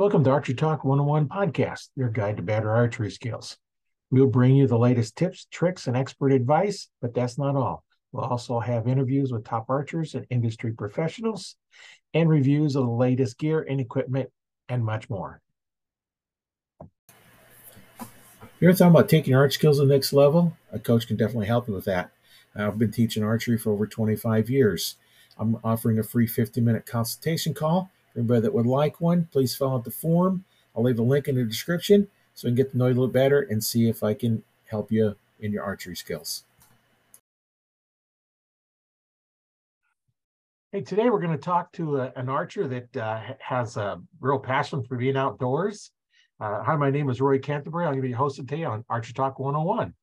Welcome to Archery Talk 101 podcast, your guide to better archery skills. We'll bring you the latest tips, tricks, and expert advice, but that's not all. We'll also have interviews with top archers and industry professionals and reviews of the latest gear and equipment and much more. You're talking about taking art skills to the next level? A coach can definitely help you with that. I've been teaching archery for over 25 years. I'm offering a free 50 minute consultation call Anybody that would like one, please fill out the form. I'll leave a link in the description so I can get to know you a little better and see if I can help you in your archery skills. Hey, today we're going to talk to a, an archer that uh, has a real passion for being outdoors. Uh, hi, my name is Roy Canterbury. I'm going to be hosting today on Archer Talk 101.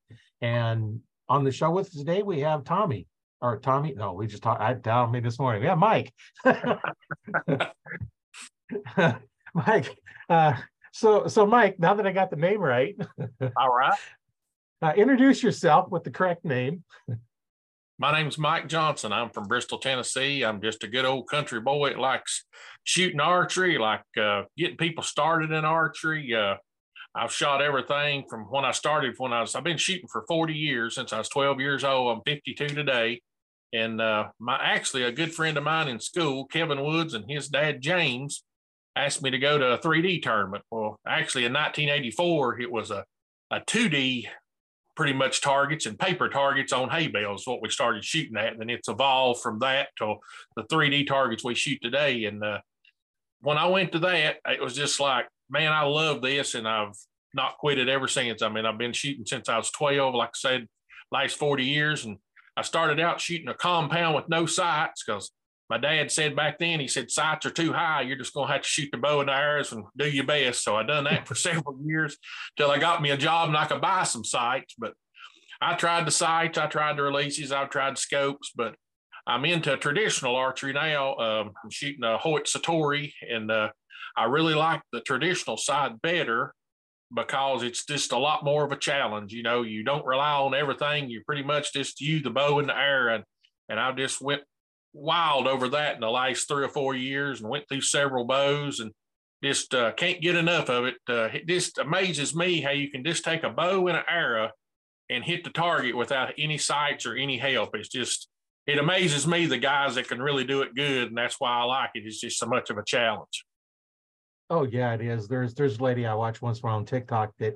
And on the show with us today, we have Tommy or Tommy. No, we just talked. I down me this morning. Yeah, Mike. Mike. Uh, so, so Mike. Now that I got the name right. All right. Uh, introduce yourself with the correct name. My name's Mike Johnson. I'm from Bristol, Tennessee. I'm just a good old country boy that likes shooting archery, like uh, getting people started in archery. Uh, I've shot everything from when I started. When I was, I've been shooting for 40 years since I was 12 years old. I'm 52 today. And uh, my actually a good friend of mine in school, Kevin Woods, and his dad James, asked me to go to a 3D tournament. Well, actually, in 1984, it was a a 2D, pretty much targets and paper targets on hay bales. What we started shooting at, and then it's evolved from that to the 3D targets we shoot today. And uh, when I went to that, it was just like, man, I love this, and I've not quit it ever since. I mean, I've been shooting since I was 12, like I said, last 40 years, and I started out shooting a compound with no sights because my dad said back then, he said, sights are too high. You're just going to have to shoot the bow and the arrows and do your best. So I done that for several years till I got me a job and I could buy some sights. But I tried the sights, I tried the releases, I've tried scopes, but I'm into traditional archery now. Um, I'm shooting a Hoyt Satori, and uh, I really like the traditional side better because it's just a lot more of a challenge. You know, you don't rely on everything. You're pretty much just use the bow and the arrow. And, and I just went wild over that in the last three or four years and went through several bows and just uh, can't get enough of it. Uh, it just amazes me how you can just take a bow and an arrow and hit the target without any sights or any help. It's just, it amazes me the guys that can really do it good. And that's why I like it. It's just so much of a challenge. Oh yeah, it is. There's there's a lady I watch once while on TikTok that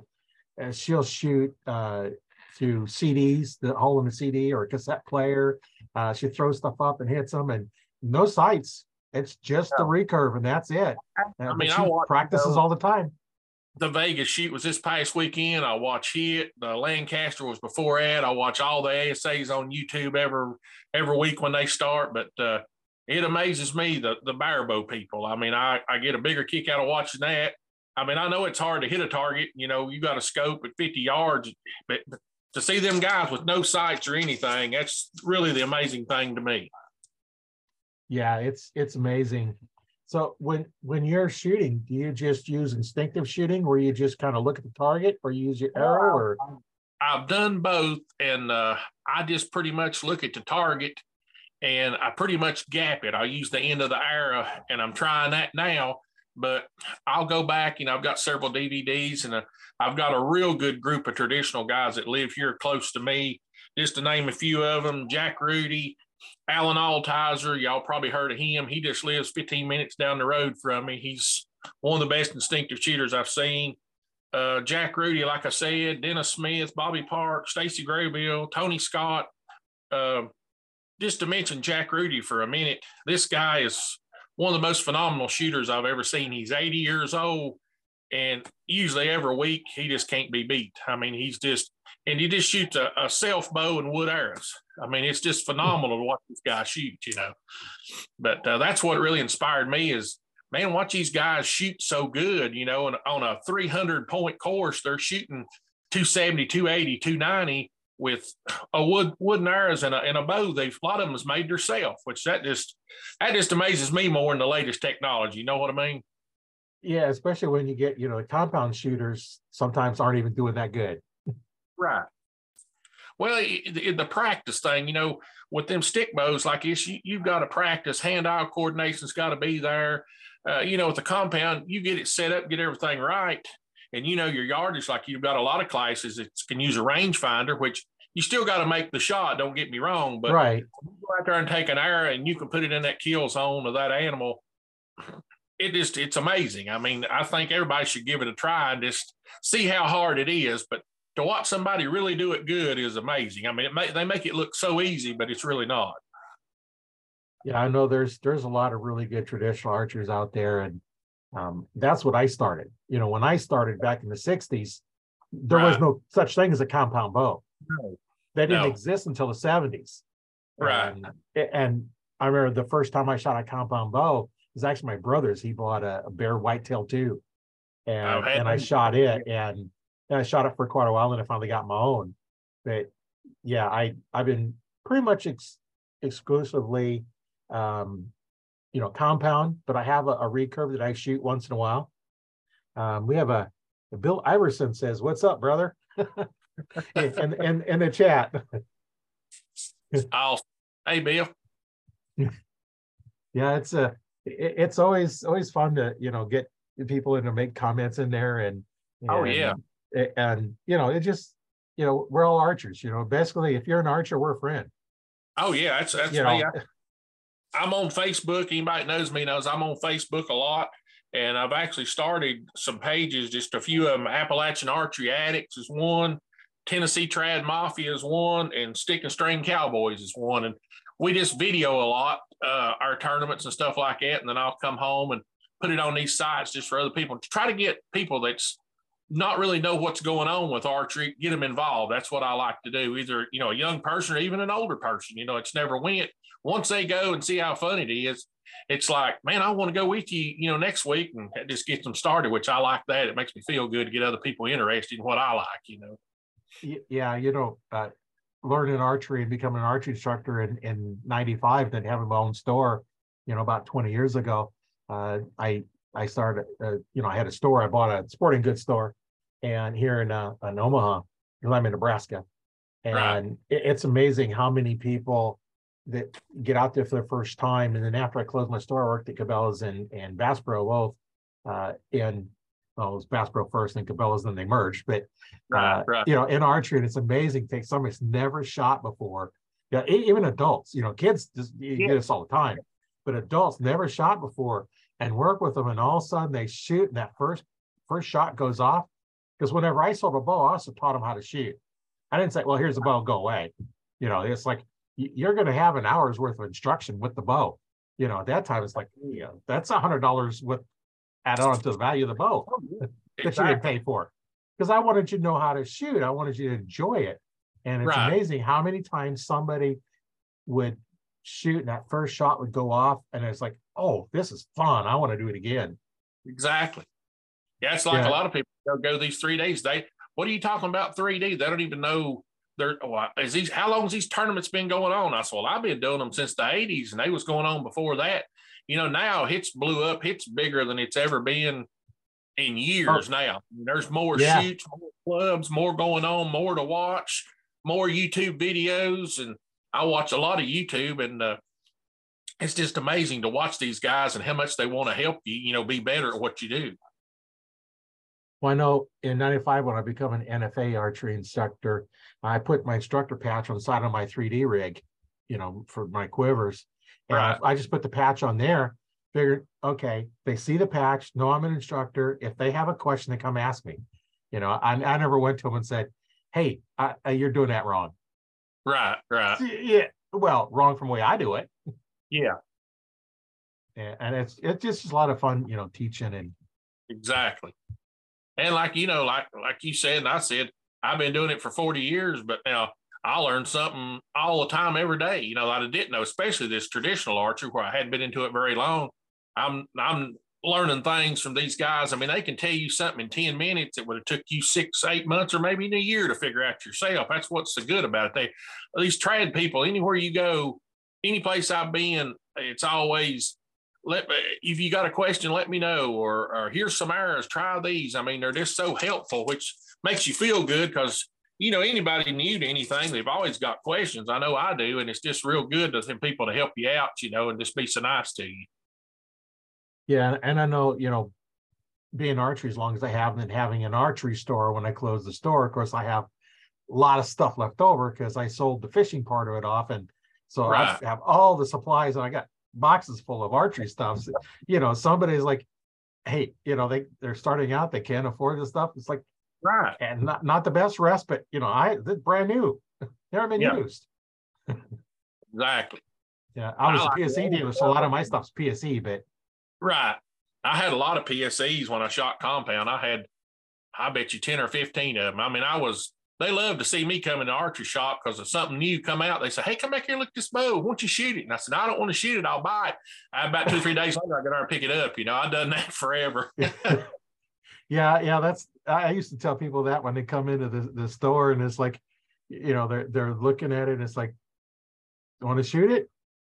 uh, she'll shoot uh, to CDs, the hole in the CD or a cassette player. Uh, she throws stuff up and hits them, and no sights. It's just yeah. the recurve, and that's it. I uh, mean, I watch, practices you know, all the time. The Vegas shoot was this past weekend. I watch it. The Lancaster was before that. I watch all the ASAs on YouTube every every week when they start. But uh, it amazes me the the barebow people. I mean, I I get a bigger kick out of watching that. I mean, I know it's hard to hit a target. You know, you got a scope at 50 yards, but, but to see them guys with no sights or anything, that's really the amazing thing to me. Yeah, it's it's amazing. So when when you're shooting, do you just use instinctive shooting, where you just kind of look at the target, or you use your arrow, or? I've done both, and uh, I just pretty much look at the target and I pretty much gap it. I use the end of the arrow, and I'm trying that now. But I'll go back. You know, I've got several DVDs, and I've got a real good group of traditional guys that live here close to me. Just to name a few of them: Jack Rudy, Alan Altizer. Y'all probably heard of him. He just lives 15 minutes down the road from me. He's one of the best instinctive shooters I've seen. Uh, Jack Rudy, like I said, Dennis Smith, Bobby Park, Stacy Graybill, Tony Scott. Uh, just to mention Jack Rudy for a minute, this guy is one of the most phenomenal shooters I've ever seen. He's 80 years old, and usually every week he just can't be beat. I mean, he's just and he just shoots a, a self bow and wood arrows. I mean, it's just phenomenal to watch this guy shoot, you know. But uh, that's what really inspired me is man, watch these guys shoot so good, you know, and on a 300 point course, they're shooting 270, 280, 290 with a wood wooden arrows and a, and a bow. They've a lot of them is made themselves, which that just that just amazes me more than the latest technology. You know what I mean? Yeah, especially when you get you know compound shooters sometimes aren't even doing that good. Right. Well, the, the practice thing, you know, with them stick bows like this, you, you've got to practice. Hand-eye coordination's got to be there. Uh, you know, with the compound, you get it set up, get everything right, and you know your yardage. Like you've got a lot of classes that can use a rangefinder, which you still got to make the shot. Don't get me wrong, but right, go out there and take an arrow, and you can put it in that kill zone of that animal. It just it's amazing. I mean, I think everybody should give it a try and just see how hard it is. But to watch somebody really do it good is amazing. I mean, it may, they make it look so easy, but it's really not. Yeah, I know there's there's a lot of really good traditional archers out there, and um, that's what I started. You know, when I started back in the '60s, there right. was no such thing as a compound bow. No. That didn't no. exist until the '70s. Right. And, and, I remember the first time I shot a compound bow was actually my brother's. He bought a, a Bear whitetail too, and oh, and I shot it, and, and I shot it for quite a while, and I finally got my own. But yeah, I I've been pretty much ex- exclusively um, you know, compound, but I have a, a recurve that I shoot once in a while. Um, we have a, Bill Iverson says, "What's up, brother?" and and in the chat. I'll, hey Bill. Yeah, it's a it, it's always always fun to you know get people in to make comments in there and, oh, and oh yeah and you know it just you know we're all archers you know basically if you're an archer we're a friend oh yeah that's that's you me. Know, I'm on Facebook. Anybody knows me knows I'm on Facebook a lot. And I've actually started some pages, just a few of them. Appalachian Archery Addicts is one, Tennessee Trad Mafia is one, and Stick and String Cowboys is one. And we just video a lot, uh, our tournaments and stuff like that. And then I'll come home and put it on these sites just for other people to try to get people that's not really know what's going on with archery, get them involved. That's what I like to do. Either, you know, a young person or even an older person, you know, it's never went once they go and see how fun it is, it's like, man, I want to go with you, you know, next week and just get them started, which I like that. It makes me feel good to get other people interested in what I like, you know. Yeah, you know, uh, learning archery and becoming an archery instructor in, in 95, then having my own store, you know, about 20 years ago, uh, I I started, uh, you know, I had a store. I bought a sporting goods store, and here in uh, in Omaha, because I'm in Nebraska, and right. it, it's amazing how many people that get out there for the first time. And then after I closed my store, I worked at Cabela's and, and Bass Pro both. Uh, and well, it was Bass Pro first and Cabela's, then they merged. But, uh, right. you know, in archery, and it's amazing to take somebody that's never shot before. Yeah, even adults, you know, kids just you yeah. get this all the time, but adults never shot before and work with them. And all of a sudden they shoot and that first first shot goes off. Because whenever I sold a bow, I also taught them how to shoot. I didn't say, well, here's the bow, go away. You know, it's like you're going to have an hour's worth of instruction with the bow. You know, at that time, it's like, know, that's a hundred dollars with added on to the value of the bow oh, that you didn't pay for. Because I wanted you to know how to shoot. I wanted you to enjoy it. And it's right. amazing how many times somebody would shoot and that first shot would go off and it's like, oh, this is fun. I want to do it again. Exactly. Yeah, it's like yeah. a lot of people go these three days. They what are you talking about 3D? They don't even know they're oh, well, is these how long has these tournaments been going on? I said, well, I've been doing them since the 80s and they was going on before that. You know, now hits blew up, hits bigger than it's ever been in years oh. now. There's more yeah. shoots, more clubs, more going on, more to watch, more YouTube videos. And I watch a lot of YouTube and uh, it's just amazing to watch these guys and how much they want to help you, you know, be better at what you do. Well, I know in 95, when I become an NFA archery instructor, I put my instructor patch on the side of my 3D rig, you know, for my quivers. And right. I just put the patch on there, figured, okay, they see the patch, know I'm an instructor. If they have a question, they come ask me. You know, I, I never went to them and said, hey, I, I, you're doing that wrong. Right, right. Yeah. Well, wrong from the way I do it. Yeah. And it's it's just a lot of fun, you know, teaching and exactly. And like you know, like like you said, and I said, I've been doing it for 40 years, but now I learn something all the time, every day. You know, that I didn't know, especially this traditional archery where I hadn't been into it very long. I'm I'm learning things from these guys. I mean, they can tell you something in 10 minutes that would have took you six, eight months, or maybe a year to figure out yourself. That's what's so good about it. They these trad people, anywhere you go, any place I've been, it's always let me, if you got a question, let me know, or, or here's some arrows, try these. I mean, they're just so helpful, which makes you feel good because you know, anybody new to anything, they've always got questions. I know I do, and it's just real good to have people to help you out, you know, and just be so nice to you. Yeah, and I know, you know, being archery as long as I have, and having an archery store when I close the store, of course, I have a lot of stuff left over because I sold the fishing part of it off, and so right. I have all the supplies, and I got boxes full of archery stuff. So, you know, somebody's like, "Hey, you know, they they're starting out, they can't afford this stuff." It's like, right, and not not the best rest, but You know, I this brand new, never been yeah. used. exactly. Yeah, I was I like a PSE dealer, so a lot of my stuff's PSE, but right. I had a lot of PSEs when I shot compound. I had, I bet you ten or fifteen of them. I mean, I was they love to see me come in the archery shop because if something new come out, they say, Hey, come back here, look at this bow. Why don't you shoot it? And I said, I don't want to shoot it. I'll buy it. I, about two, three days later, I got there and pick it up. You know, I've done that forever. Yeah. Yeah. That's, I used to tell people that when they come into the, the store and it's like, you know, they're, they're looking at it and it's like, want to shoot it?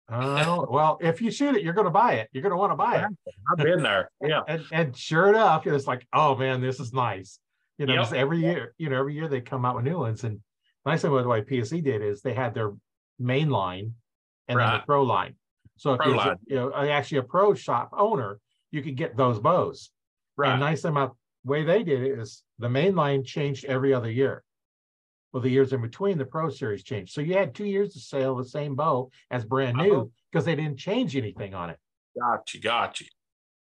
Uh, well, if you shoot it, you're going to buy it. You're going to want to buy it. I've been there. Yeah. and, and sure enough, it's like, oh man, this is nice. You know, yep. every year, you know, every year they come out with new ones. And nice thing with what PSE did is they had their main line and right. then the pro line. So if pro you're you know actually a pro shop owner, you could get those bows. Right. And nice thing about way they did it is the main line changed every other year. Well, the years in between, the Pro Series changed. So you had two years to sell the same bow as brand new because they didn't change anything on it. Gotcha, gotcha.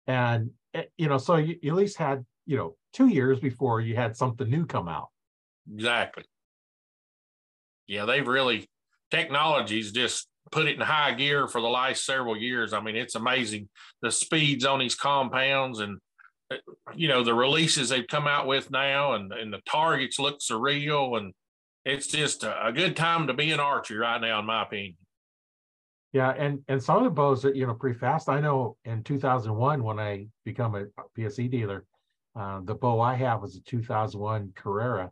And eh, you know, so you, you at least had you know two years before you had something new come out. Exactly. Yeah, they've really technology's just put it in high gear for the last several years. I mean, it's amazing the speeds on these compounds and you know the releases they've come out with now and and the targets look surreal and it's just a, a good time to be an archer right now in my opinion yeah and and some of the bows are you know pretty fast i know in 2001 when i become a pse dealer uh, the bow I have is a 2001 Carrera,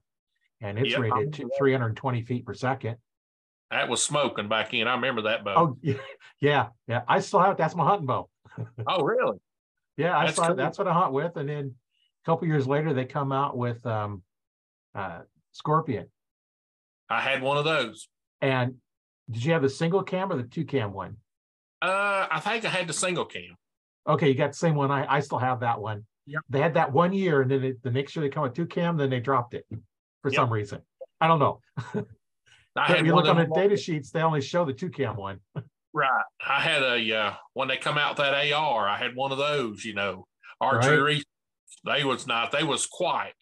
and it's yep, rated to 320 feet per second. That was smoking back in. I remember that bow. Oh yeah, yeah. I still have it. That's my hunting bow. oh really? Yeah, I saw cool. that's what I hunt with. And then a couple years later, they come out with um, uh, Scorpion. I had one of those. And did you have the single cam or the two cam one? Uh, I think I had the single cam. Okay, you got the same one. I I still have that one. Yep. They had that one year, and then the next year they come with two cam, then they dropped it for yep. some reason. I don't know. I had you look on the data sheets, they only show the two cam one. right. I had a uh, when they come out that AR, I had one of those. You know, archery. Right. They was not. They was quiet.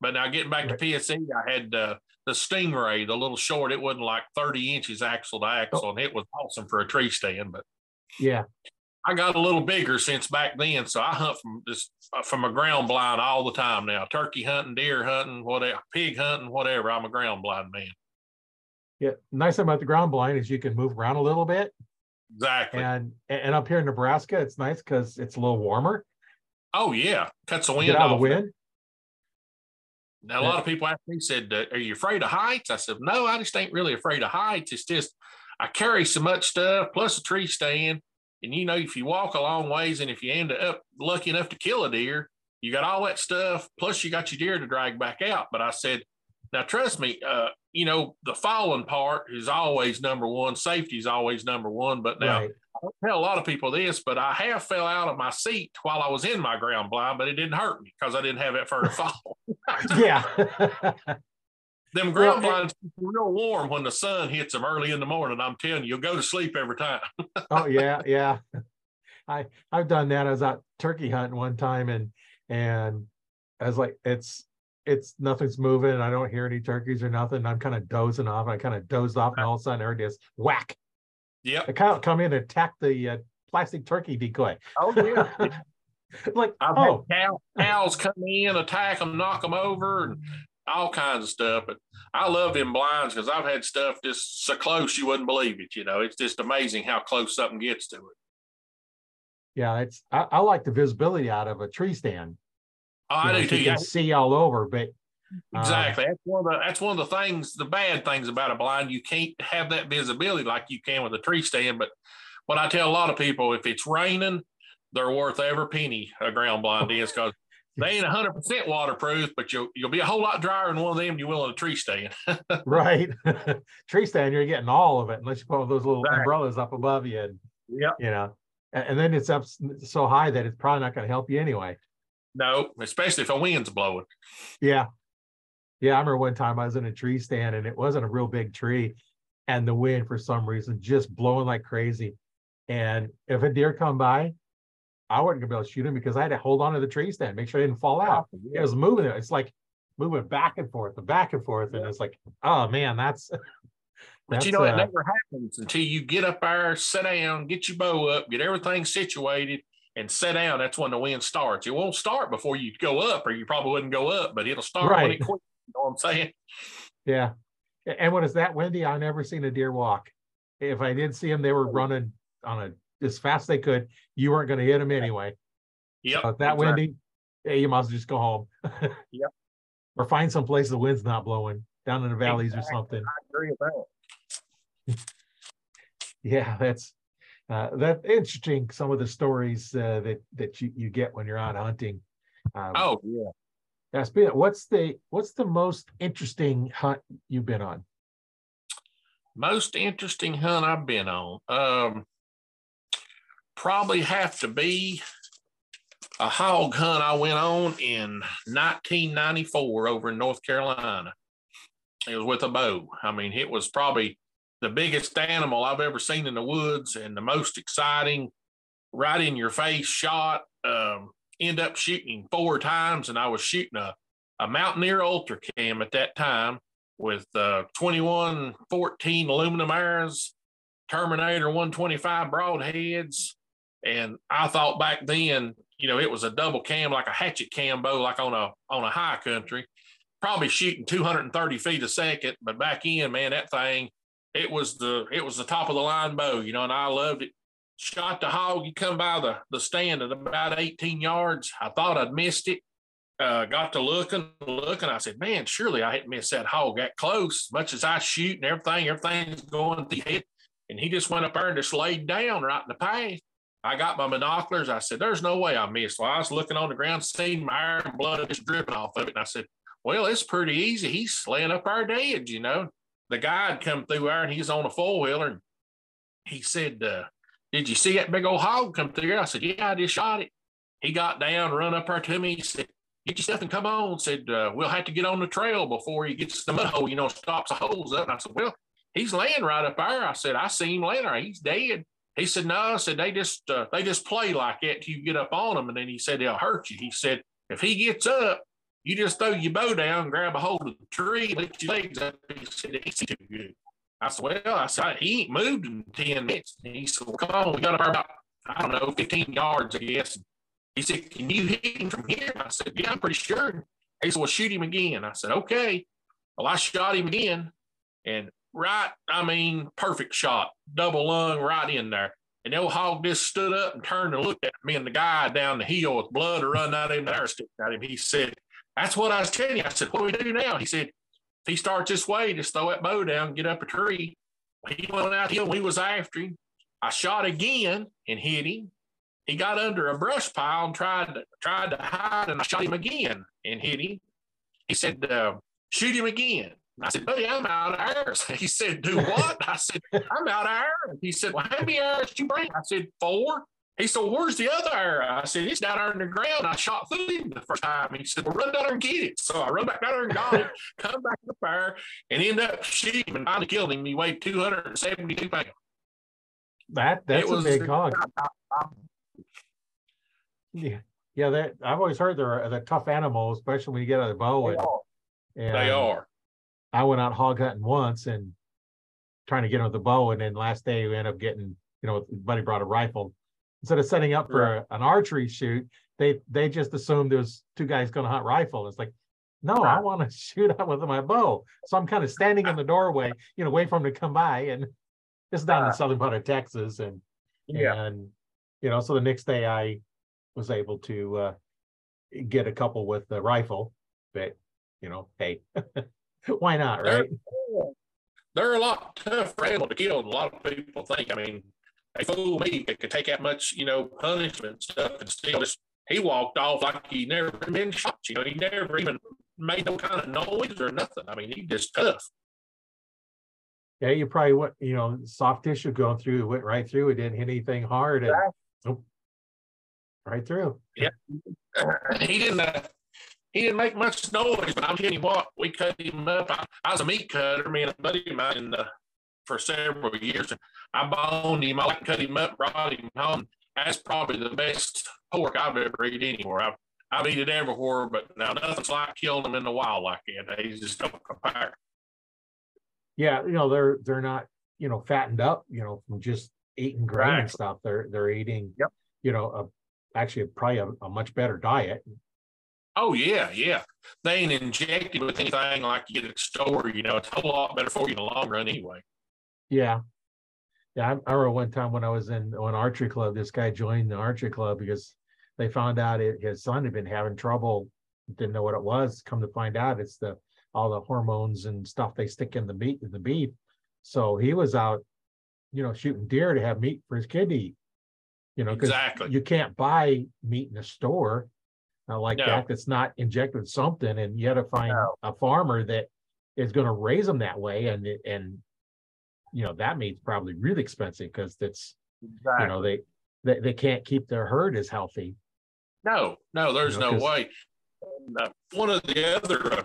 But now getting back right. to PSE, I had uh, the Stingray, the little short. It wasn't like thirty inches axle to axle, oh. and it was awesome for a tree stand. But yeah, I got a little bigger since back then, so I hunt from just uh, from a ground blind all the time now. Turkey hunting, deer hunting, whatever, pig hunting, whatever. I'm a ground blind man. Yeah, nice thing about the ground blind is you can move around a little bit. Exactly. And and up here in Nebraska, it's nice because it's a little warmer. Oh yeah, cuts the wind Get out of the wind. Now a lot of people asked me, said, uh, "Are you afraid of heights?" I said, "No, I just ain't really afraid of heights. It's just I carry so much stuff plus a tree stand." And you know, if you walk a long ways and if you end up lucky enough to kill a deer, you got all that stuff, plus you got your deer to drag back out. But I said, now trust me, uh, you know, the falling part is always number one. Safety is always number one. But now right. I don't tell a lot of people this, but I have fell out of my seat while I was in my ground blind, but it didn't hurt me because I didn't have that fur to fall. yeah. Them ground well, blinds real warm when the sun hits them early in the morning. I'm telling you, you'll go to sleep every time. oh yeah, yeah. I I've done that. I was out turkey hunting one time and and I was like, it's it's nothing's moving and I don't hear any turkeys or nothing. I'm kind of dozing off. I kind of dozed off and all of a sudden there it is, whack. Yeah. I kind of come in and attack the uh, plastic turkey decoy. Oh yeah. like I've oh. cow, cows come in, attack them, knock them over, and all kinds of stuff. But I love them blinds because I've had stuff just so close you wouldn't believe it. You know, it's just amazing how close something gets to it. Yeah, it's I, I like the visibility out of a tree stand. Oh, I know, do too. You can see all over, but uh, exactly that's one of the that's one of the things the bad things about a blind you can't have that visibility like you can with a tree stand but what i tell a lot of people if it's raining they're worth every penny a ground blind is because they ain't hundred percent waterproof, but you'll you'll be a whole lot drier than one of them than you will in a tree stand. right, tree stand, you're getting all of it unless you put those little right. umbrellas up above you, and yeah, you know, and, and then it's up so high that it's probably not going to help you anyway. No, especially if a wind's blowing. Yeah, yeah. I remember one time I was in a tree stand and it wasn't a real big tree, and the wind for some reason just blowing like crazy. And if a deer come by, I wasn't gonna be able to shoot him because I had to hold on to the tree stand, make sure I didn't fall out. It was moving. It's like moving back and forth and back and forth, and it's like, oh man, that's. But you know, uh, it never happens until you get up there, sit down, get your bow up, get everything situated, and sit down. That's when the wind starts. It won't start before you go up, or you probably wouldn't go up, but it'll start right. when it quits. You know what I'm saying? Yeah. And when it's that windy, I've never seen a deer walk. If I did see them, they were oh. running on a as fast as they could. You weren't going to hit them anyway. Yep. So that windy, hey, you might as well just go home. yep. Or find some place the wind's not blowing down in the valleys exactly. or something. I agree with that. yeah, that's uh, that's interesting. Some of the stories uh, that that you, you get when you're out hunting. Um, oh yeah. That's been what's the what's the most interesting hunt you've been on? Most interesting hunt I've been on. Um, probably have to be a hog hunt I went on in 1994 over in North Carolina. It was with a bow. I mean, it was probably the biggest animal I've ever seen in the woods and the most exciting, right in your face shot. Um, end up shooting four times, and I was shooting a, a Mountaineer Ultra Cam at that time with uh, 2114 aluminum arrows, Terminator 125 broadheads. And I thought back then, you know, it was a double cam, like a hatchet cam bow, like on a on a high country, probably shooting 230 feet a second. But back in, man, that thing, it was the it was the top of the line bow, you know, and I loved it shot the hog. You come by the, the stand at about 18 yards. I thought I'd missed it. Uh, got to looking, looking. I said, man, surely I hadn't missed that hog that close. Much as I shoot and everything, everything's going to hit. And he just went up there and just laid down right in the path. I got my binoculars. I said, there's no way I missed. Well, I was looking on the ground, seeing my iron blood just dripping off of it. And I said, well, it's pretty easy. He's laying up our dead, you know. The guy had come through there and he's on a four wheeler. And he said, uh, did you see that big old hog come through? here? I said, Yeah, I just shot it. He got down, run up there to me. He said, Get your stuff and come on. Said, uh, We'll have to get on the trail before he gets the mud hole, you know, stops the holes up. And I said, Well, he's laying right up there. I said, I see him laying there. He's dead. He said, No, I said, they just uh, they just play like that till you get up on them. And then he said, They'll hurt you. He said, If he gets up, you just throw your bow down, grab a hold of the tree, lift your legs up. He said, It's too good. I said, well, I said, he ain't moved in 10 minutes. And he said, well, come on, we got about, I don't know, 15 yards, I guess. He said, can you hit him from here? I said, yeah, I'm pretty sure. He said, well, shoot him again. I said, okay. Well, I shot him again and right, I mean, perfect shot, double lung right in there. And the old hog just stood up and turned and looked at me and the guy down the hill with blood running out of him, the stick at him. He said, that's what I was telling you. I said, what do we do now? He said, if he starts this way, just throw that bow down, get up a tree. He went out here, we was after him. I shot again and hit him. He got under a brush pile and tried to tried to hide, and I shot him again and hit him. He said, uh, "Shoot him again." I said, "Buddy, I'm out of arrows." He said, "Do what?" I said, "I'm out of arrows." He said, "Well, how many arrows did you bring?" I said, four. He said, Where's the other arrow? I said, It's down there in the ground. I shot through him the first time. He said, Well, run down there and get it. So I run back down there and got it, come back to the fire, and end up shooting him and finally killed him. He weighed 272 pounds. That that's a big hog. Yeah, yeah. That I've always heard they're the tough animals, especially when you get out on the bow. And, and they are. I went out hog hunting once and trying to get on the bow, and then last day we ended up getting, you know, buddy brought a rifle instead of setting up for right. an archery shoot, they they just assumed there's two guys going to hunt rifle. It's like, no, right. I want to shoot out with my bow. So I'm kind of standing in the doorway, you know, wait for them to come by. And this is down in the southern part of Texas, and yeah, and you know, so the next day I was able to uh, get a couple with the rifle, but you know, hey, why not, right? They're, they're a lot tougher animal to kill than a lot of people think. I mean, they fool me. It could take that much, you know, punishment stuff and still just he walked off like he never been shot. You know, he never even made no kind of noise or nothing. I mean, he just tough. Yeah, you probably what you know, soft tissue going through, it went right through. It didn't hit anything hard, and oh, right through. Yeah, he didn't. Uh, he didn't make much noise, but I'm telling you what, we cut him up. I, I was a meat cutter, me and a buddy of mine, uh, for several years. I boned him. I cut him up, brought him home. That's probably the best pork I've ever eaten anywhere. I've, I've eaten it everywhere, but now nothing's like killing them in the wild like that. They just don't compare. Yeah, you know they're they're not you know fattened up you know from just eating grain right. and stuff. They're they're eating yep. you know a, actually probably a, a much better diet. Oh yeah, yeah. They ain't injected with anything like you get at the store. You know, it's a whole lot better for you in the long run anyway. Yeah, yeah. I, I remember one time when I was in an archery club, this guy joined the archery club because they found out it, his son had been having trouble, didn't know what it was. Come to find out, it's the all the hormones and stuff they stick in the meat in the beef. So he was out, you know, shooting deer to have meat for his kid to eat. You know, because exactly. you can't buy meat in a store uh, like no. that that's not injected with something, and you got to find no. a farmer that is going to raise them that way, and and you know that meat's probably really expensive because it's exactly. you know they, they they can't keep their herd as healthy. No, no, there's you know, no way. Uh, one of the other uh,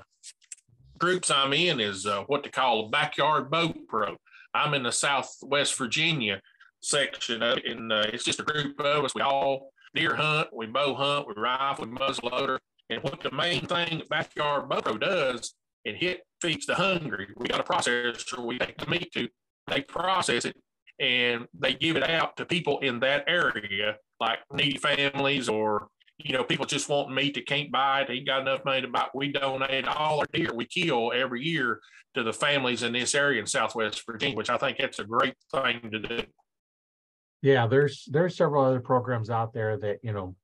groups I'm in is uh, what they call a backyard bow pro. I'm in the Southwest Virginia section of it, and uh, it's just a group of us. We all deer hunt, we bow hunt, we rifle, we muzzleloader. And what the main thing backyard bow pro does, it hit feeds the hungry. We got a processor we take the meat to, they process it, and they give it out to people in that area, like needy families or you know, people just want meat that can't buy it. They got enough money to buy. We donate all our deer we kill every year to the families in this area in Southwest Virginia, which I think that's a great thing to do. Yeah, there's there's several other programs out there that you know,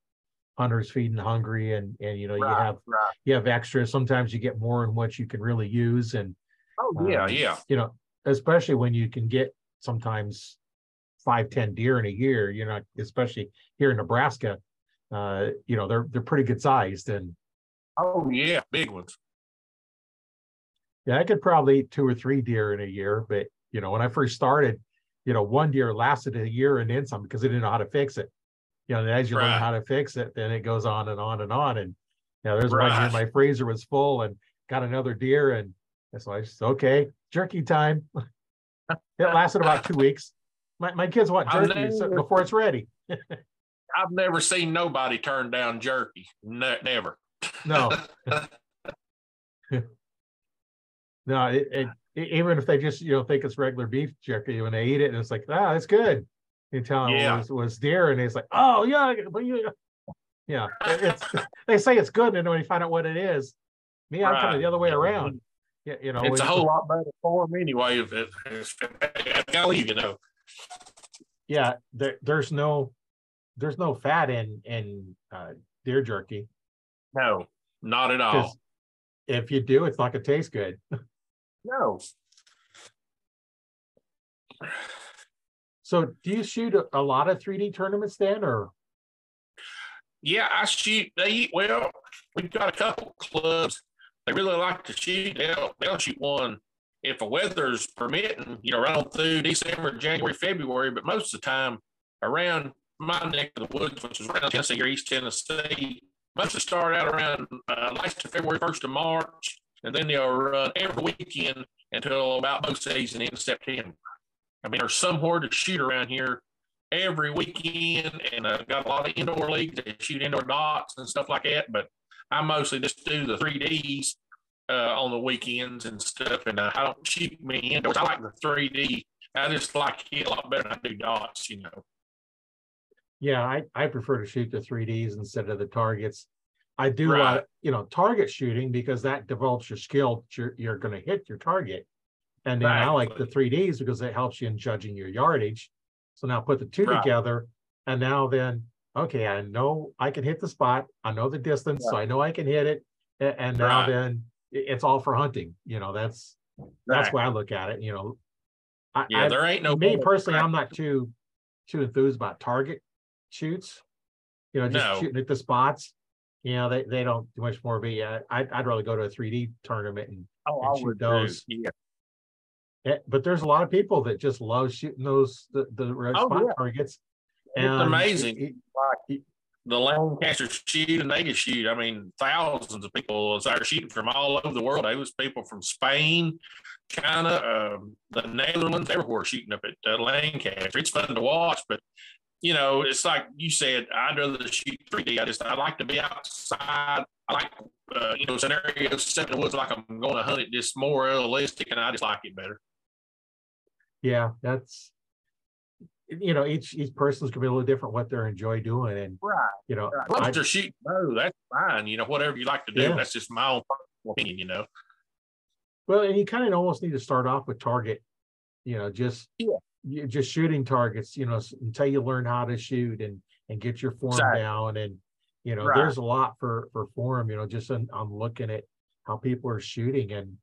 hunters feeding hungry, and and you know right, you have right. you have extra Sometimes you get more than what you can really use, and oh yeah, um, yeah, you know, especially when you can get sometimes five ten deer in a year. You know, especially here in Nebraska uh, you know, they're they're pretty good sized and oh yeah, big ones. Yeah, I could probably eat two or three deer in a year, but you know, when I first started, you know, one deer lasted a year and then some because I didn't know how to fix it. You know, as you right. learn how to fix it, then it goes on and on and on. And you know, there's right. one year my freezer was full and got another deer, and so I just okay, jerky time. it lasted about two weeks. My my kids want jerky before it's ready. I've never seen nobody turn down jerky. Ne- never. No. no, it, it, even if they just you know think it's regular beef jerky, when they eat it, and it's like, ah, it's good. You tell them yeah. it was, was deer, and it's like, oh yeah, but you, yeah, it's they say it's good, and then when you find out what it is, me, I'm right. kind of the other way around. Yeah, you know, it's a whole lot better for them anyway. If it, if it, you know. Yeah, there, there's no there's no fat in in uh, deer jerky. No, not at all. If you do, it's not gonna taste good. no. So, do you shoot a, a lot of 3D tournaments then, or? Yeah, I shoot. They well, we've got a couple clubs. They really like to shoot. They'll they'll shoot one if the weather's permitting. You know, right on through December, January, February. But most of the time, around my neck of the woods, which is around Tennessee or East Tennessee, must have started out around uh, last of February, 1st of March, and then they'll run every weekend until about both season in September. I mean, there's somewhere to shoot around here every weekend, and I've got a lot of indoor leagues that shoot indoor dots and stuff like that. But I mostly just do the 3Ds uh, on the weekends and stuff, and uh, I don't shoot me indoors. I like the 3D. I just like it a lot better than I do dots, you know. Yeah, I, I prefer to shoot the 3Ds instead of the targets. I do right. lot, you know, target shooting because that develops your skill. You're, you're going to hit your target. And then right. I like the 3Ds because it helps you in judging your yardage. So now put the two right. together. And now then, okay, I know I can hit the spot. I know the distance. Yeah. So I know I can hit it. And now then it's all for hunting. You know, that's that's why I look at it. You know, I, yeah, there ain't no me personally, I'm not too too enthused about target shoots. you know, just No. shooting at the spots. You know, they, they don't do much more, but yeah, I'd, I'd rather go to a three D tournament and, Oh, and shoot those. too. Yeah. yeah, but there's a lot of people that just love shooting those, the, the red Oh, spot yeah. targets. It's And amazing. it- Like the Lancaster shoot and they Vegas shoot. I mean, thousands of people are shooting from all over the world. There was people from Spain, China, um, the Netherlands, everywhere shooting up at uh, Lancaster. It's fun to watch, but you know, it's like you said. I'd rather shoot 3D. I just I like to be outside. I like uh, you know scenarios set in the woods like I'm going to hunt it, just more realistic, and I just like it better. Yeah, that's, you know, each, each person's gonna be a little different what they're enjoy doing and, Right. you know, As long I- as they're that's fine. You know, whatever you like to do. Yeah. That's just my own opinion. You know. Well, and you kind of almost need to start off with target, you know, just Yeah. you just shooting targets, you know, until you learn how to shoot and and get your form Exactly. down. And you know, Right. there's a lot for for form, you know, just on, on looking at how people are shooting and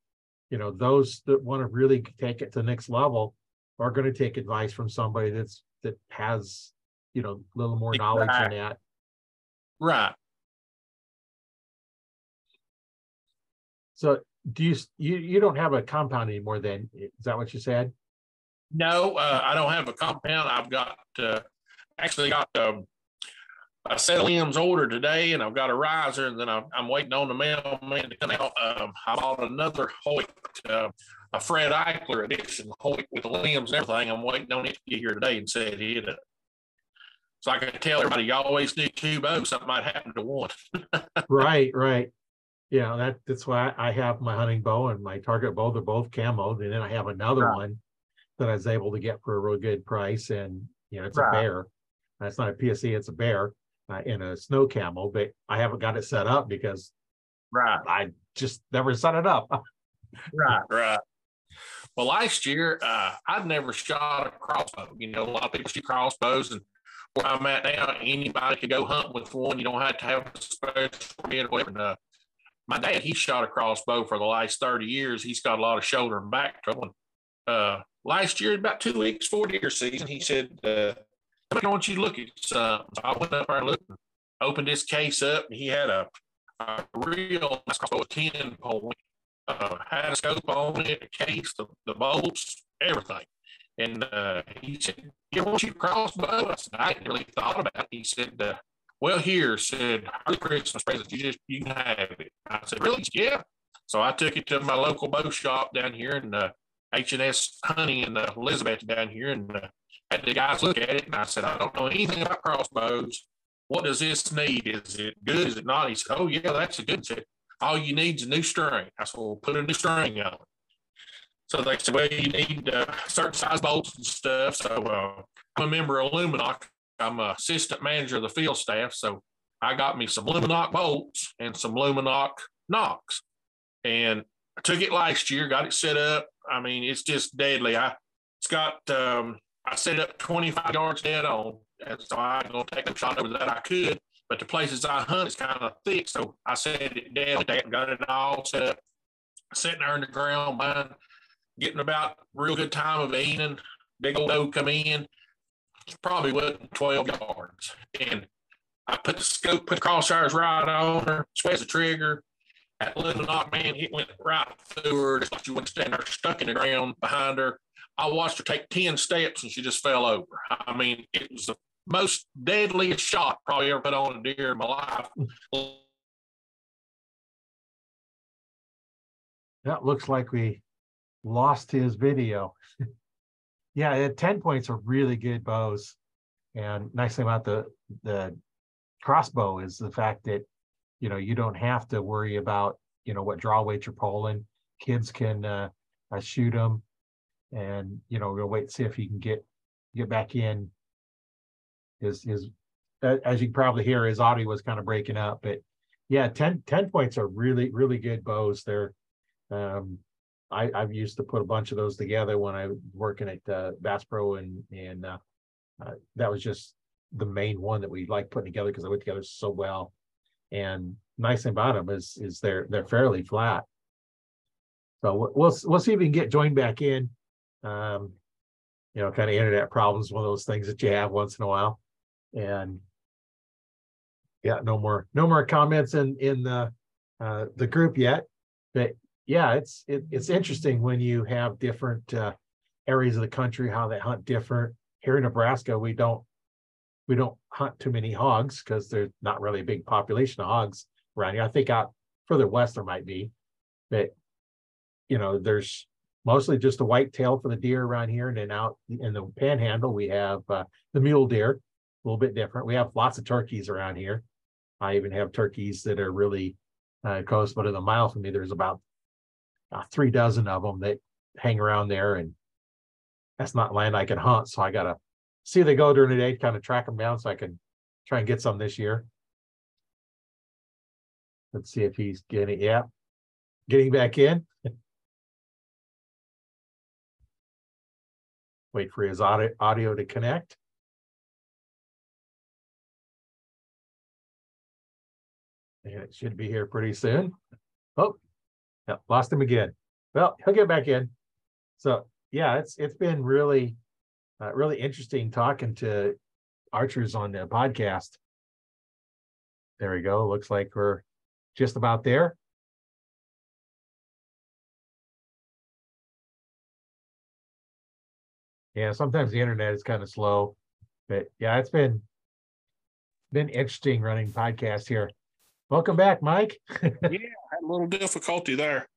you know, those that want to really take it to the next level are going to take advice from somebody that's that has, you know, a little more knowledge in Exactly. that. Right. So do you you you don't have a compound anymore then? Is that what you said? No, uh, I don't have a compound. I've got uh, actually got um, a set of limbs ordered today, and I've got a riser, and then I'm, I'm waiting on the mailman to come out. Um, I bought another Hoyt, uh, a Fred Eichler edition Hoyt with the limbs and everything. I'm waiting on it to get here today and set it up. So I can tell everybody, you always need two bows. Something might happen to one. Right, right. Yeah, that that's why I have my hunting bow and my target bow. They're both camoed, and then I have another Right. one that I was able to get for a real good price. And you know, it's Right. a bear. It's not a PSE, it's a bear uh, in a snow camo, But I haven't got it set up because Right. I just never set it up. Right, right. Well, last year, uh, I'd never shot a crossbow. You know, a lot of people shoot crossbows, and where I'm at now, anybody could go hunt with one. You don't have to have a special permit or whatever. And, uh, my dad, he shot a crossbow for the last 30 years. He's got a lot of shoulder and back trouble. Uh, last year, about two weeks for deer season, he said, uh, I want you to look at something. So I went up there and looked, opened this case up, and he had a, a real a TenPoint uh, had a scope on it, a case, the, the bolts, everything. And uh, he said, "You want you crossbow?" I said, "I hadn't really thought about it." He said, uh, "Well, here," said, "Early Christmas present. You just you can have it." I said, "Really?" "Yeah." So I took it to my local bow shop down here in uh, H&S Honey and uh, Elizabeth down here, and uh, had the guys look at it. And I said, "I don't know anything about crossbows. What does this need? Is it good? Is it not?" He said, "Oh yeah, that's a good." Said, all you need is a new string. I said, well, put a new string on. it. So they said, well, you need uh, certain size bolts and stuff. So uh, I'm a member of Lumenok. I'm an assistant manager of the field staff. So I got me some Lumenok bolts and some Lumenok nocks. And I took it last year, got it set up. I mean, it's just deadly. I it's got um, I set up 25 yards dead on. And so I'm gonna take a shot over that I could but the places I hunt is kind of thick. So I set it down got it all set up, sitting there in the ground, buying, getting about real good time of evening. Big old doe come in, probably wasn't 12 yards. And I put the scope, put the crosshairs right on her, squeeze the trigger. That little nock man, it went right through her. She went standing there stuck in the ground behind her. I watched her take 10 steps and she just fell over. I mean, it was the most deadliest shot probably ever put on a deer in my life. That looks like we lost his video. yeah, TenPoints are really good bows. And nice thing about the the crossbow is the fact that you know you don't have to worry about you know what draw weight you're pulling. Kids can uh, uh, shoot them, and you know we'll wait and see if he can get get back in. His his as you can probably hear, his audio was kind of breaking up, but yeah, 10, TenPoints are really really good bows. They're um, I, I've used to put a bunch of those together when I was working at uh, Bass Pro, and and uh, uh, that was just the main one that we like putting together because they went together so well. And nice thing about them is is they're they're fairly flat. So we'll we'll, we'll see if we can get joined back in. Um, you know, kind of internet problems, one of those things that you have once in a while, and yeah, no more, no more comments in in the uh, the group yet. But yeah, it's it, it's interesting when you have different uh, areas of the country how they hunt different. Here in Nebraska, we don't we don't hunt too many hogs because there's not really a big population of hogs around here. I think out further west there might be, but you know, there's mostly just a white tail for the deer around here, and then out in the panhandle we have uh, the mule deer, a little bit different. We have lots of turkeys around here. I even have turkeys that are really uh, close, but in a mile from me, there's about uh, three dozen of them that hang around there, and that's not land I can hunt. So I gotta see they go during the day, kind of track them down so I can try and get some this year. Let's see if he's getting, yeah, getting back in. Wait for his audio, to connect. And it should be here pretty soon. Oh, yeah, lost him again. Well, he'll get back in. So yeah, it's it's been really uh, really interesting talking to archers on the podcast. There we go. Looks like we're just about there. Yeah, sometimes the internet is kind of slow, but yeah, it's been been interesting running podcast here. Welcome back, Mike. yeah, had a little difficulty there.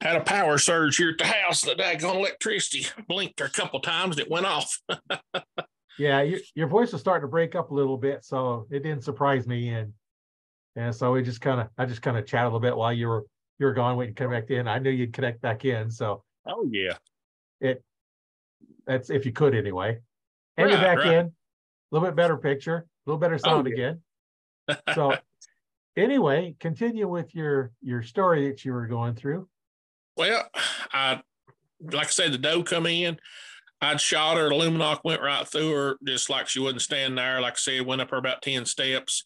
Had a power surge here at the house. The daggone electricity blinked a couple times. And it went off. yeah, your, your voice was starting to break up a little bit, so it didn't surprise me. And and so we just kind of, I just kind of chatted a little bit while you were you were gone, waiting to connect in. I knew you'd connect back in, so. Oh yeah. It. That's if you could anyway. And right, back right. in. A little bit better picture, a little better oh, sound oh, yeah. again. So anyway, continue with your your story that you were going through. Well, I like I said, the doe come in. I'd shot her. The Lumenok went right through her, just like she wouldn't stand there. Like I said, went up her about ten steps,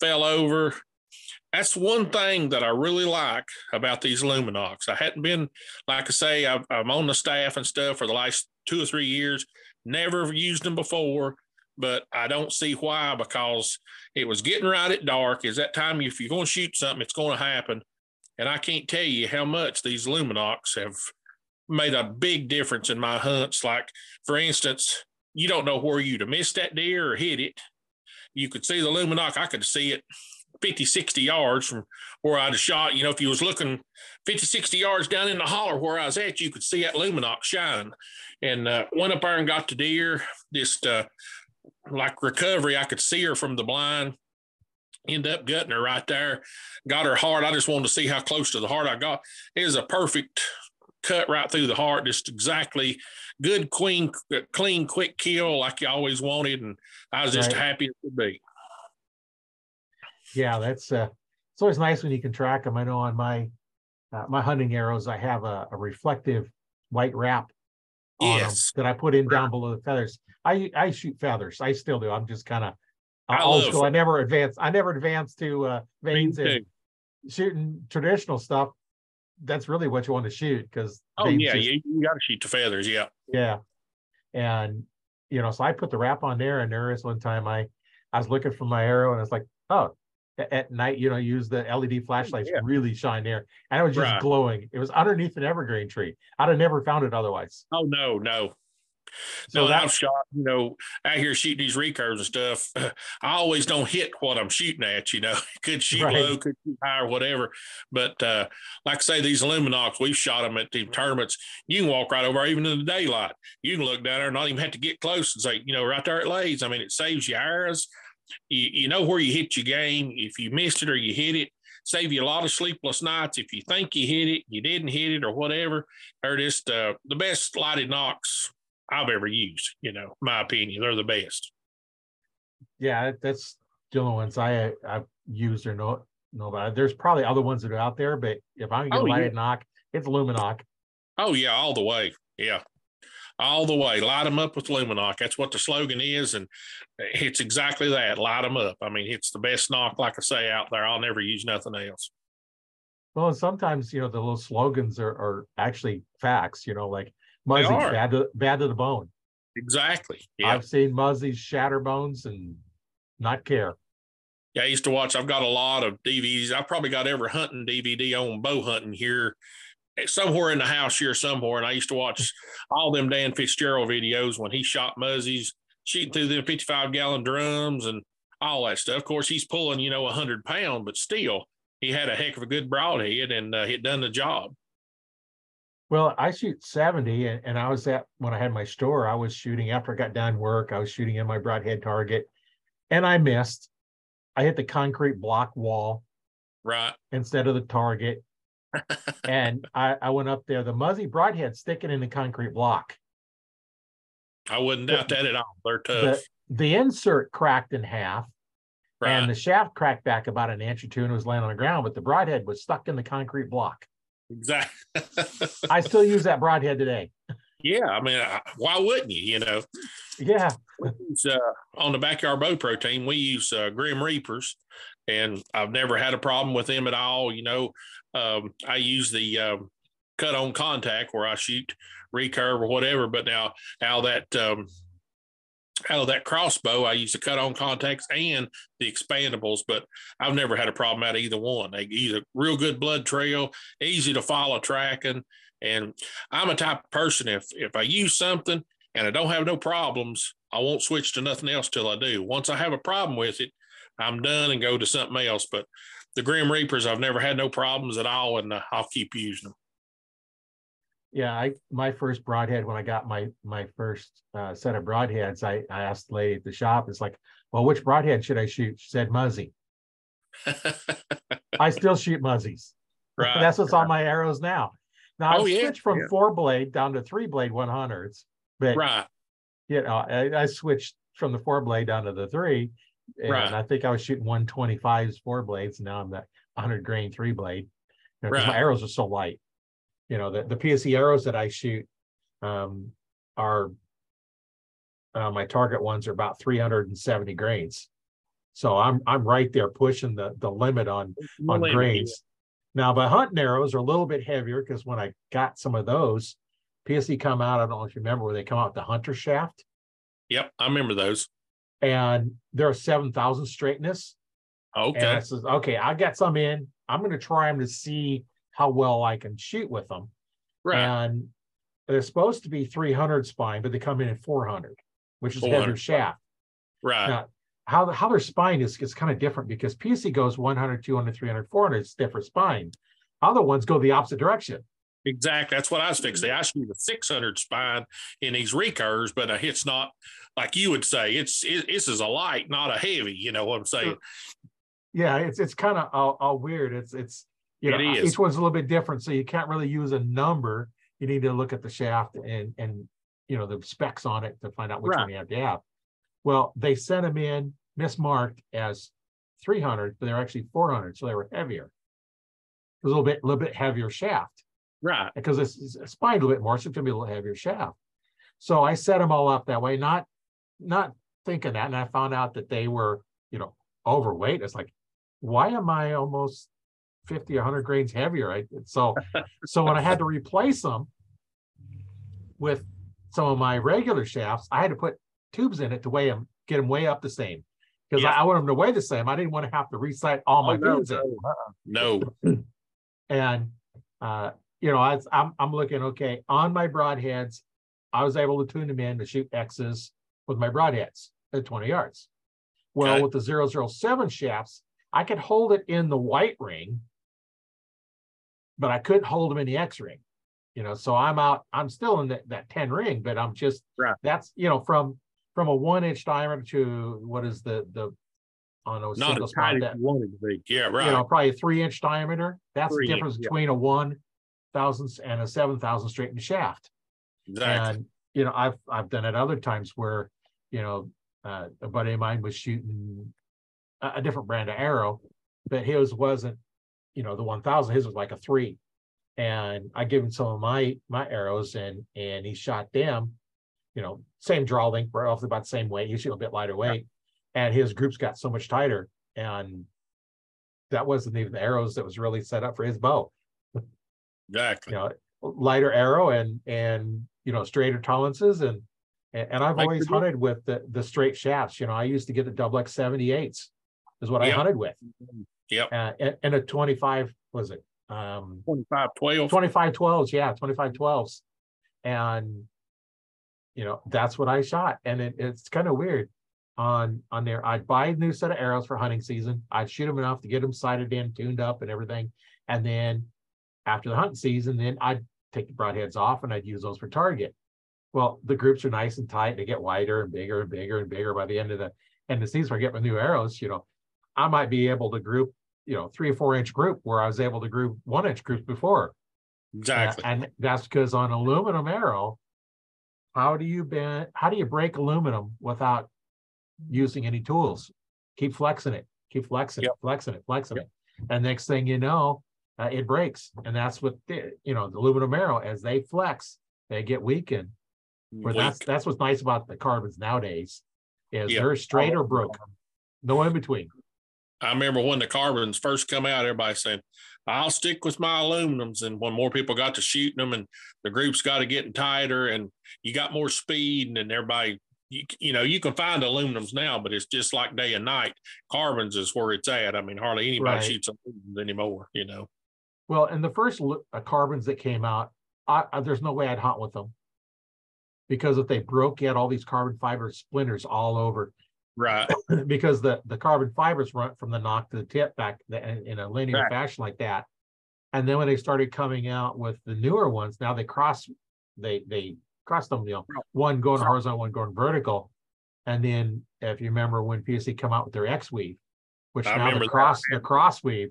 fell over. That's one thing that I really like about these Lumenoks. I hadn't been, like I say, i am on the staff and stuff for the last two or three years. Never used them before, but I don't see why because it was getting right at dark. Is that time if you're going to shoot something, it's going to happen. And I can't tell you how much these Lumenoks have made a big difference in my hunts. Like, for instance, you don't know where you'd have missed that deer or hit it. You could see the Lumenok. I could see it 50, 60 yards from where I'd have shot. You know, if you was looking 50, 60 yards down in the holler where I was at, you could see that Lumenoks shine. And uh, went up there and got the deer. Just uh, like recovery, I could see her from the blind. End up gutting her right there. Got her heart. I just wanted to see how close to the heart I got. It was a perfect cut right through the heart, just exactly good, clean, clean, quick kill like you always wanted, and I was just right. happy it could be. Yeah, that's uh, it's always nice when you can track them. I know on my uh, my hunting arrows, I have a, a reflective white wrap yes. that I put in right. down below the feathers. I I shoot feathers. I still do. I'm just kind of old school. I never advance. I never advanced to uh, vanes and shooting traditional stuff. That's really what you want to shoot because oh yeah, just, you, you got to shoot the feathers. Yeah, yeah, and you know, so I put the wrap on there, and there is one time I I was looking for my arrow, and it's like, oh, at night, you know, use the LED flashlights yeah. really shine there, and it was just right. glowing. It was underneath an evergreen tree. I'd have never found it otherwise. Oh no, no, so no, I've shot, you know, out here shooting these recurves and stuff. I always don't hit what I'm shooting at, you know, could shoot right. low, could shoot high or whatever. But uh, like I say, these Lumenoks, we've shot them at the tournaments. You can walk right over, even in the daylight. You can look down there and not even have to get close and say, you know, right there it lays. I mean, it saves you hours. You, you know where you hit your game. If you missed it or you hit it, save you a lot of sleepless nights. If you think you hit it, you didn't hit it or whatever, they're just uh, the best lighted nocks I've ever used. You know, my opinion, they're the best. Yeah, that's the only ones I I've used or know know about. There's probably other ones that are out there, but if I'm gonna get oh, lighted yeah. nock, it's Lumenok. Oh yeah, all the way. Yeah. All the way, light them up with Lumenok. That's what the slogan is, and it's exactly that. Light them up. I mean, it's the best nock, like I say, out there. I'll never use nothing else. Well, sometimes you know the little slogans are, are actually facts. You know, like Muzzy's bad to bad to the bone. Exactly. Yeah. I've seen Muzzies shatter bones and not care. Yeah, I used to watch. I've got a lot of DVDs. I've probably got every hunting DVD on bow hunting here, somewhere in the house here somewhere. And I used to watch all them Dan Fitzgerald videos when he shot muzzies, shooting through them 55 gallon drums and all that stuff. Of course, he's pulling, you know, a hundred pound, but still, he had a heck of a good broadhead and uh, it done the job. Well, I shoot 70 and, and I was at when I had my store, I was shooting after I got done work, I was shooting in my broadhead target and I missed. I hit the concrete block wall. Right. Instead of the target. And I, I went up there, the muzzy broadhead sticking in the concrete block. I wouldn't doubt that at all. They're tough. The, the insert cracked in half. Right. And the shaft cracked back about an inch or two and was laying on the ground, but the broadhead was stuck in the concrete block. Exactly. I still use that broadhead today. Yeah, I mean, why wouldn't you? You know. Yeah. Uh, on the backyard bow pro team, we use uh, Grim Reapers, and I've never had a problem with them at all. You know, um, I use the um, cut on contact where I shoot recurve or whatever. But now, how that um, out of that crossbow, I use the cut on contacts and the expandables, but I've never had a problem out of either one. They use a real good blood trail, easy to follow tracking. And I'm a type of person, if if I use something and I don't have no problems, I won't switch to nothing else till I do. Once I have a problem with it, I'm done and go to something else. But the Grim Reapers, I've never had no problems at all, and uh, I'll keep using them yeah, I my first broadhead when I got my my first uh, set of broadheads, I, I asked the lady at the shop, it's like, well, which broadhead should I shoot? She said muzzy. I still shoot muzzies. Right. That's what's right. on my arrows now. Now oh, I switched yeah, from yeah. four blade down to three blade 100s, but right. You know, I, I switched from the four blade down to the three, and right. I think I was shooting 125s four blades. Now I'm that 100 grain three blade. You know, right. My arrows are so light you know, the, the PSE arrows that I shoot um, are uh, my target ones are about 370 grains. So I'm I'm right there pushing the the limit on on grains. Now my hunting arrows are a little bit heavier because when I got some of those, PSE come out. I don't know if you remember where they come out the hunter shaft. Yep, I remember those. And there are seven thousand straightness. Okay. And I says, okay, I got some in. I'm going to try them to see how well I can shoot with them. Right. And they're supposed to be 300 spine, but they come in at 400, which is heavier shaft. Right. Now, how, how their spine is, is kind of different because PSE goes 100, 200, 300, 400, it's different spine. Other ones go the opposite direction. Exactly. That's what I was fixing. I shoot a 600 spine in these recurves, but uh, it's not like you would say. It's it, this is a light, not a heavy. You know what I'm saying? Yeah, it's it's kind of uh, all, uh, all weird. It's it's you know, each one's a little bit different, so you can't really use a number. You need to look at the shaft and and you know the specs on it to find out which right. one you have to have. Well, they sent them in mismarked as 300, but they're actually 400, so they were heavier. a little bit, a little bit heavier shaft. Right. Because it's, it's spined a little bit more, so it's gonna be a little heavier shaft. So I set them all up that way, not not thinking that, and I found out that they were, you know, overweight. It's like, why am I almost 50 100 grains heavier right so so when i had to replace them with some of my regular shafts i had to put tubes in it to weigh them get them way up the same because yeah. I, I, want them to weigh the same i didn't want to have to recite all my oh, beans no, no. and uh you know I, I'm, I'm looking okay on my broadheads i was able to tune them in to shoot x's with my broadheads at 20 yards well with the 007 shafts i could hold it in the white ring but I couldn't hold them in the X ring. You know, so I'm out. I'm still in the, that 10 ring, but I'm just right. that's you know from from a one inch diameter to what is the the on those not as tight as you wanted to be. Yeah, right. You know, probably a three inch diameter. That's three the difference inch, between yeah. a one thousandths and a seven thousand straightened shaft. Exactly. And you know, I've I've done it other times where you know uh, a buddy of mine was shooting a, a different brand of arrow, but his wasn't you know, the 1000, his was like a three. And I give him some of my my arrows and and he shot them, you know, same draw length, roughly about the same weight. He's a bit lighter weight. Yeah. And his groups got so much tighter. And that wasn't even the arrows that was really set up for his bow. Exactly. You know, lighter arrow and and you know, straighter tolerances and and, and I've like always hunted with the the straight shafts. You know, I used to get the double X 78s is what yep. I hunted with. Yep. Uh, and, and, a 25 was it? Um 25 12. 25 12s, yeah, 25 12s. And you know, that's what I shot. And it, it's kind of weird on on there. I'd buy a new set of arrows for hunting season. I'd shoot them enough to get them sighted in, tuned up, and everything. And then after the hunting season, then I'd take the broadheads off and I'd use those for target. Well, the groups are nice and tight. They get wider and bigger and bigger and bigger by the end of the end of the season. I get my new arrows, you know, I might be able to group, you know, three or four inch group where I was able to group one inch groups before. Exactly. Uh, and that's because on aluminum arrow, how do you bend, how do you break aluminum without using any tools? Keep flexing it, keep flexing yep. it, flexing it, flexing yep. it. And next thing you know, uh, it breaks. And that's what, the, you know, the aluminum arrow, as they flex, they get weakened. But that's that's what's nice about the carbons nowadays is yep. they're straight or broken, no in between. I remember when the carbons first come out, everybody saying, I'll stick with my aluminums. And when more people got to shooting them and the groups got to getting tighter and you got more speed and then everybody, you, you know, you can find aluminums now, but it's just like day and night. Carbons is where it's at. I mean, hardly anybody right. shoots aluminums anymore, you know. Well, and the first uh, carbons that came out, I, I, there's no way I'd hunt with them. Because if they broke, you had all these carbon fiber splinters all over. Right. Because the the carbon fibers run from the nock to the tip back in a linear right. fashion like that. And then when they started coming out with the newer ones now they cross they they cross them you know one going horizontal one going vertical. And then if you remember when PSE come out with their X weave which I now the cross the cross weave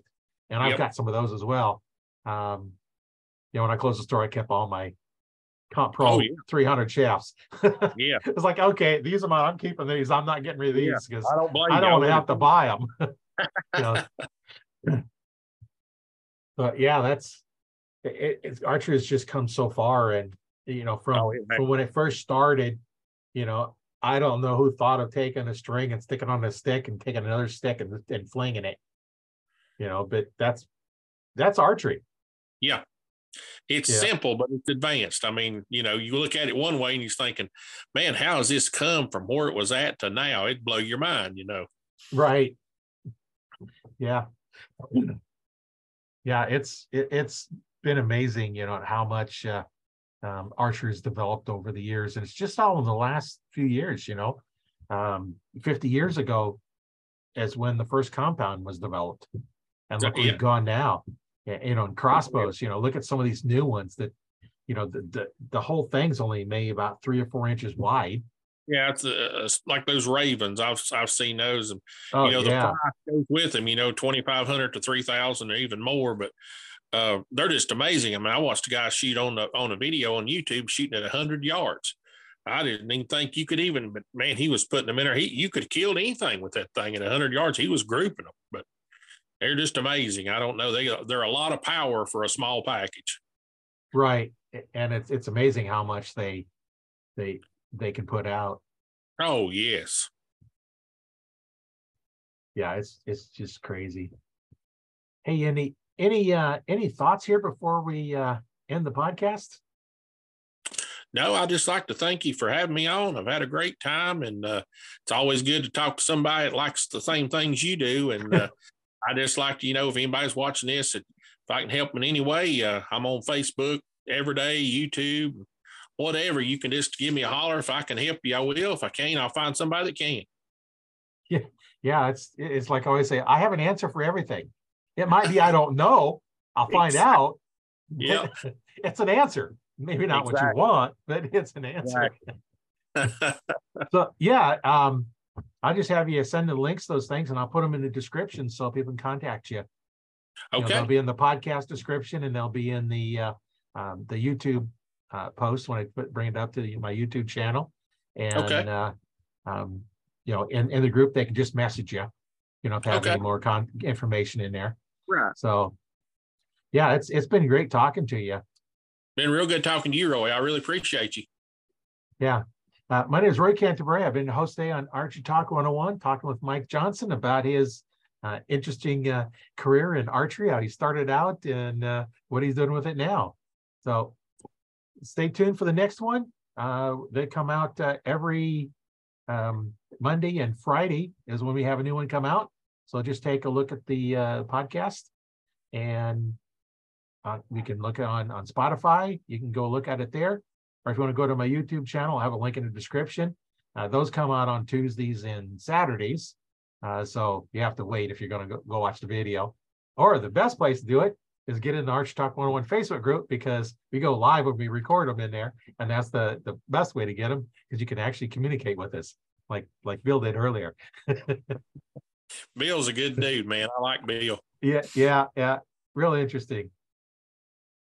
and I've got some of those as well um you know when I closed the store I kept all my Comp Pro oh, yeah. 300 shafts. yeah. It's like, okay, these are my, I'm keeping these. I'm not getting rid of these because yeah. I don't, I don't want to have to buy them. but yeah, that's, it, it, archery has just come so far. And, you know, from, oh, from when it first started, you know, I don't know who thought of taking a string and sticking on a stick and taking another stick and, and flinging it, you know, but that's, that's archery. Yeah. It's yeah. simple, but it's advanced. I mean, you know, you look at it one way and you're thinking, man, how has this come from where it was at to now? It'd blow your mind, you know. Right. Yeah. Yeah, it's it, has been amazing, you know, how much uh, um, archery has developed over the years, and it's just all in the last few years. You know, um, 50 years ago, as when the first compound was developed, and look where yeah. we've gone now you know, and crossbows, you know, look at some of these new ones that, you know, the the, the whole thing's only maybe about three or four inches wide. Yeah, it's, uh, it's like those Ravins. I've I've seen those, and oh, you know the yeah. price goes with them. You know, twenty five hundred to three thousand or even more. But uh, they're just amazing. I mean, I watched a guy shoot on the on a video on YouTube shooting at hundred yards. I didn't even think you could even, but man, he was putting them in there. He you could have killed anything with that thing at hundred yards. He was grouping them, but they're just amazing. I don't know. They they're a lot of power for a small package. Right. And it's it's amazing how much they they they can put out. Oh yes. Yeah, it's it's just crazy. Hey, any any uh any thoughts here before we uh end the podcast? No, I just like to thank you for having me on. I've had a great time, and uh, it's always good to talk to somebody that likes the same things you do. And uh, I just like to, you know, if anybody's watching this, if I can help in any way, uh, I'm on Facebook every day, YouTube, whatever. You can just give me a holler. If I can help you, I will. If I can't, I'll find somebody that can. Yeah, yeah. It's it's like I always say, I have an answer for everything. It might be I don't know. I'll find exactly. out. Yeah, it's an answer. Maybe not exactly. what you want, but it's an answer. Exactly. so yeah, um, I'll just have you send the links, those things, and I'll put them in the description so people can contact you. Okay. You know, they'll be in the podcast description and they'll be in the uh, um, the YouTube uh, post when I put, bring it up to the, my YouTube channel. And okay. uh, um, you know, in, in the group, they can just message you. You know, if they have okay. any more con- information in there. Right. So, yeah, it's it's been great talking to you. Been real good talking to you, Roy. I really appreciate you. Yeah. Uh, my name is Roy Canterbury. I've been host today on Archery Talk 101, talking with Mike Johnson about his uh, interesting uh, career in archery, how he started out and uh, what he's doing with it now. So stay tuned for the next one. Uh, they come out uh, every um, Monday and Friday is when we have a new one come out. So just take a look at the podcast, and we can look on on Spotify. You can go look at it there, or if you want to go to my YouTube channel, I have a link in the description. Uh, those come out on Tuesdays and Saturdays, uh, so you have to wait if you're going to go, go watch the video. Or the best place to do it is get in the Arch Talk 101 Facebook group because we go live when we record them in there, and that's the the best way to get them because you can actually communicate with us like like Bill did earlier. Bill's a good dude, man. I like Bill. Yeah, yeah, yeah. Really interesting.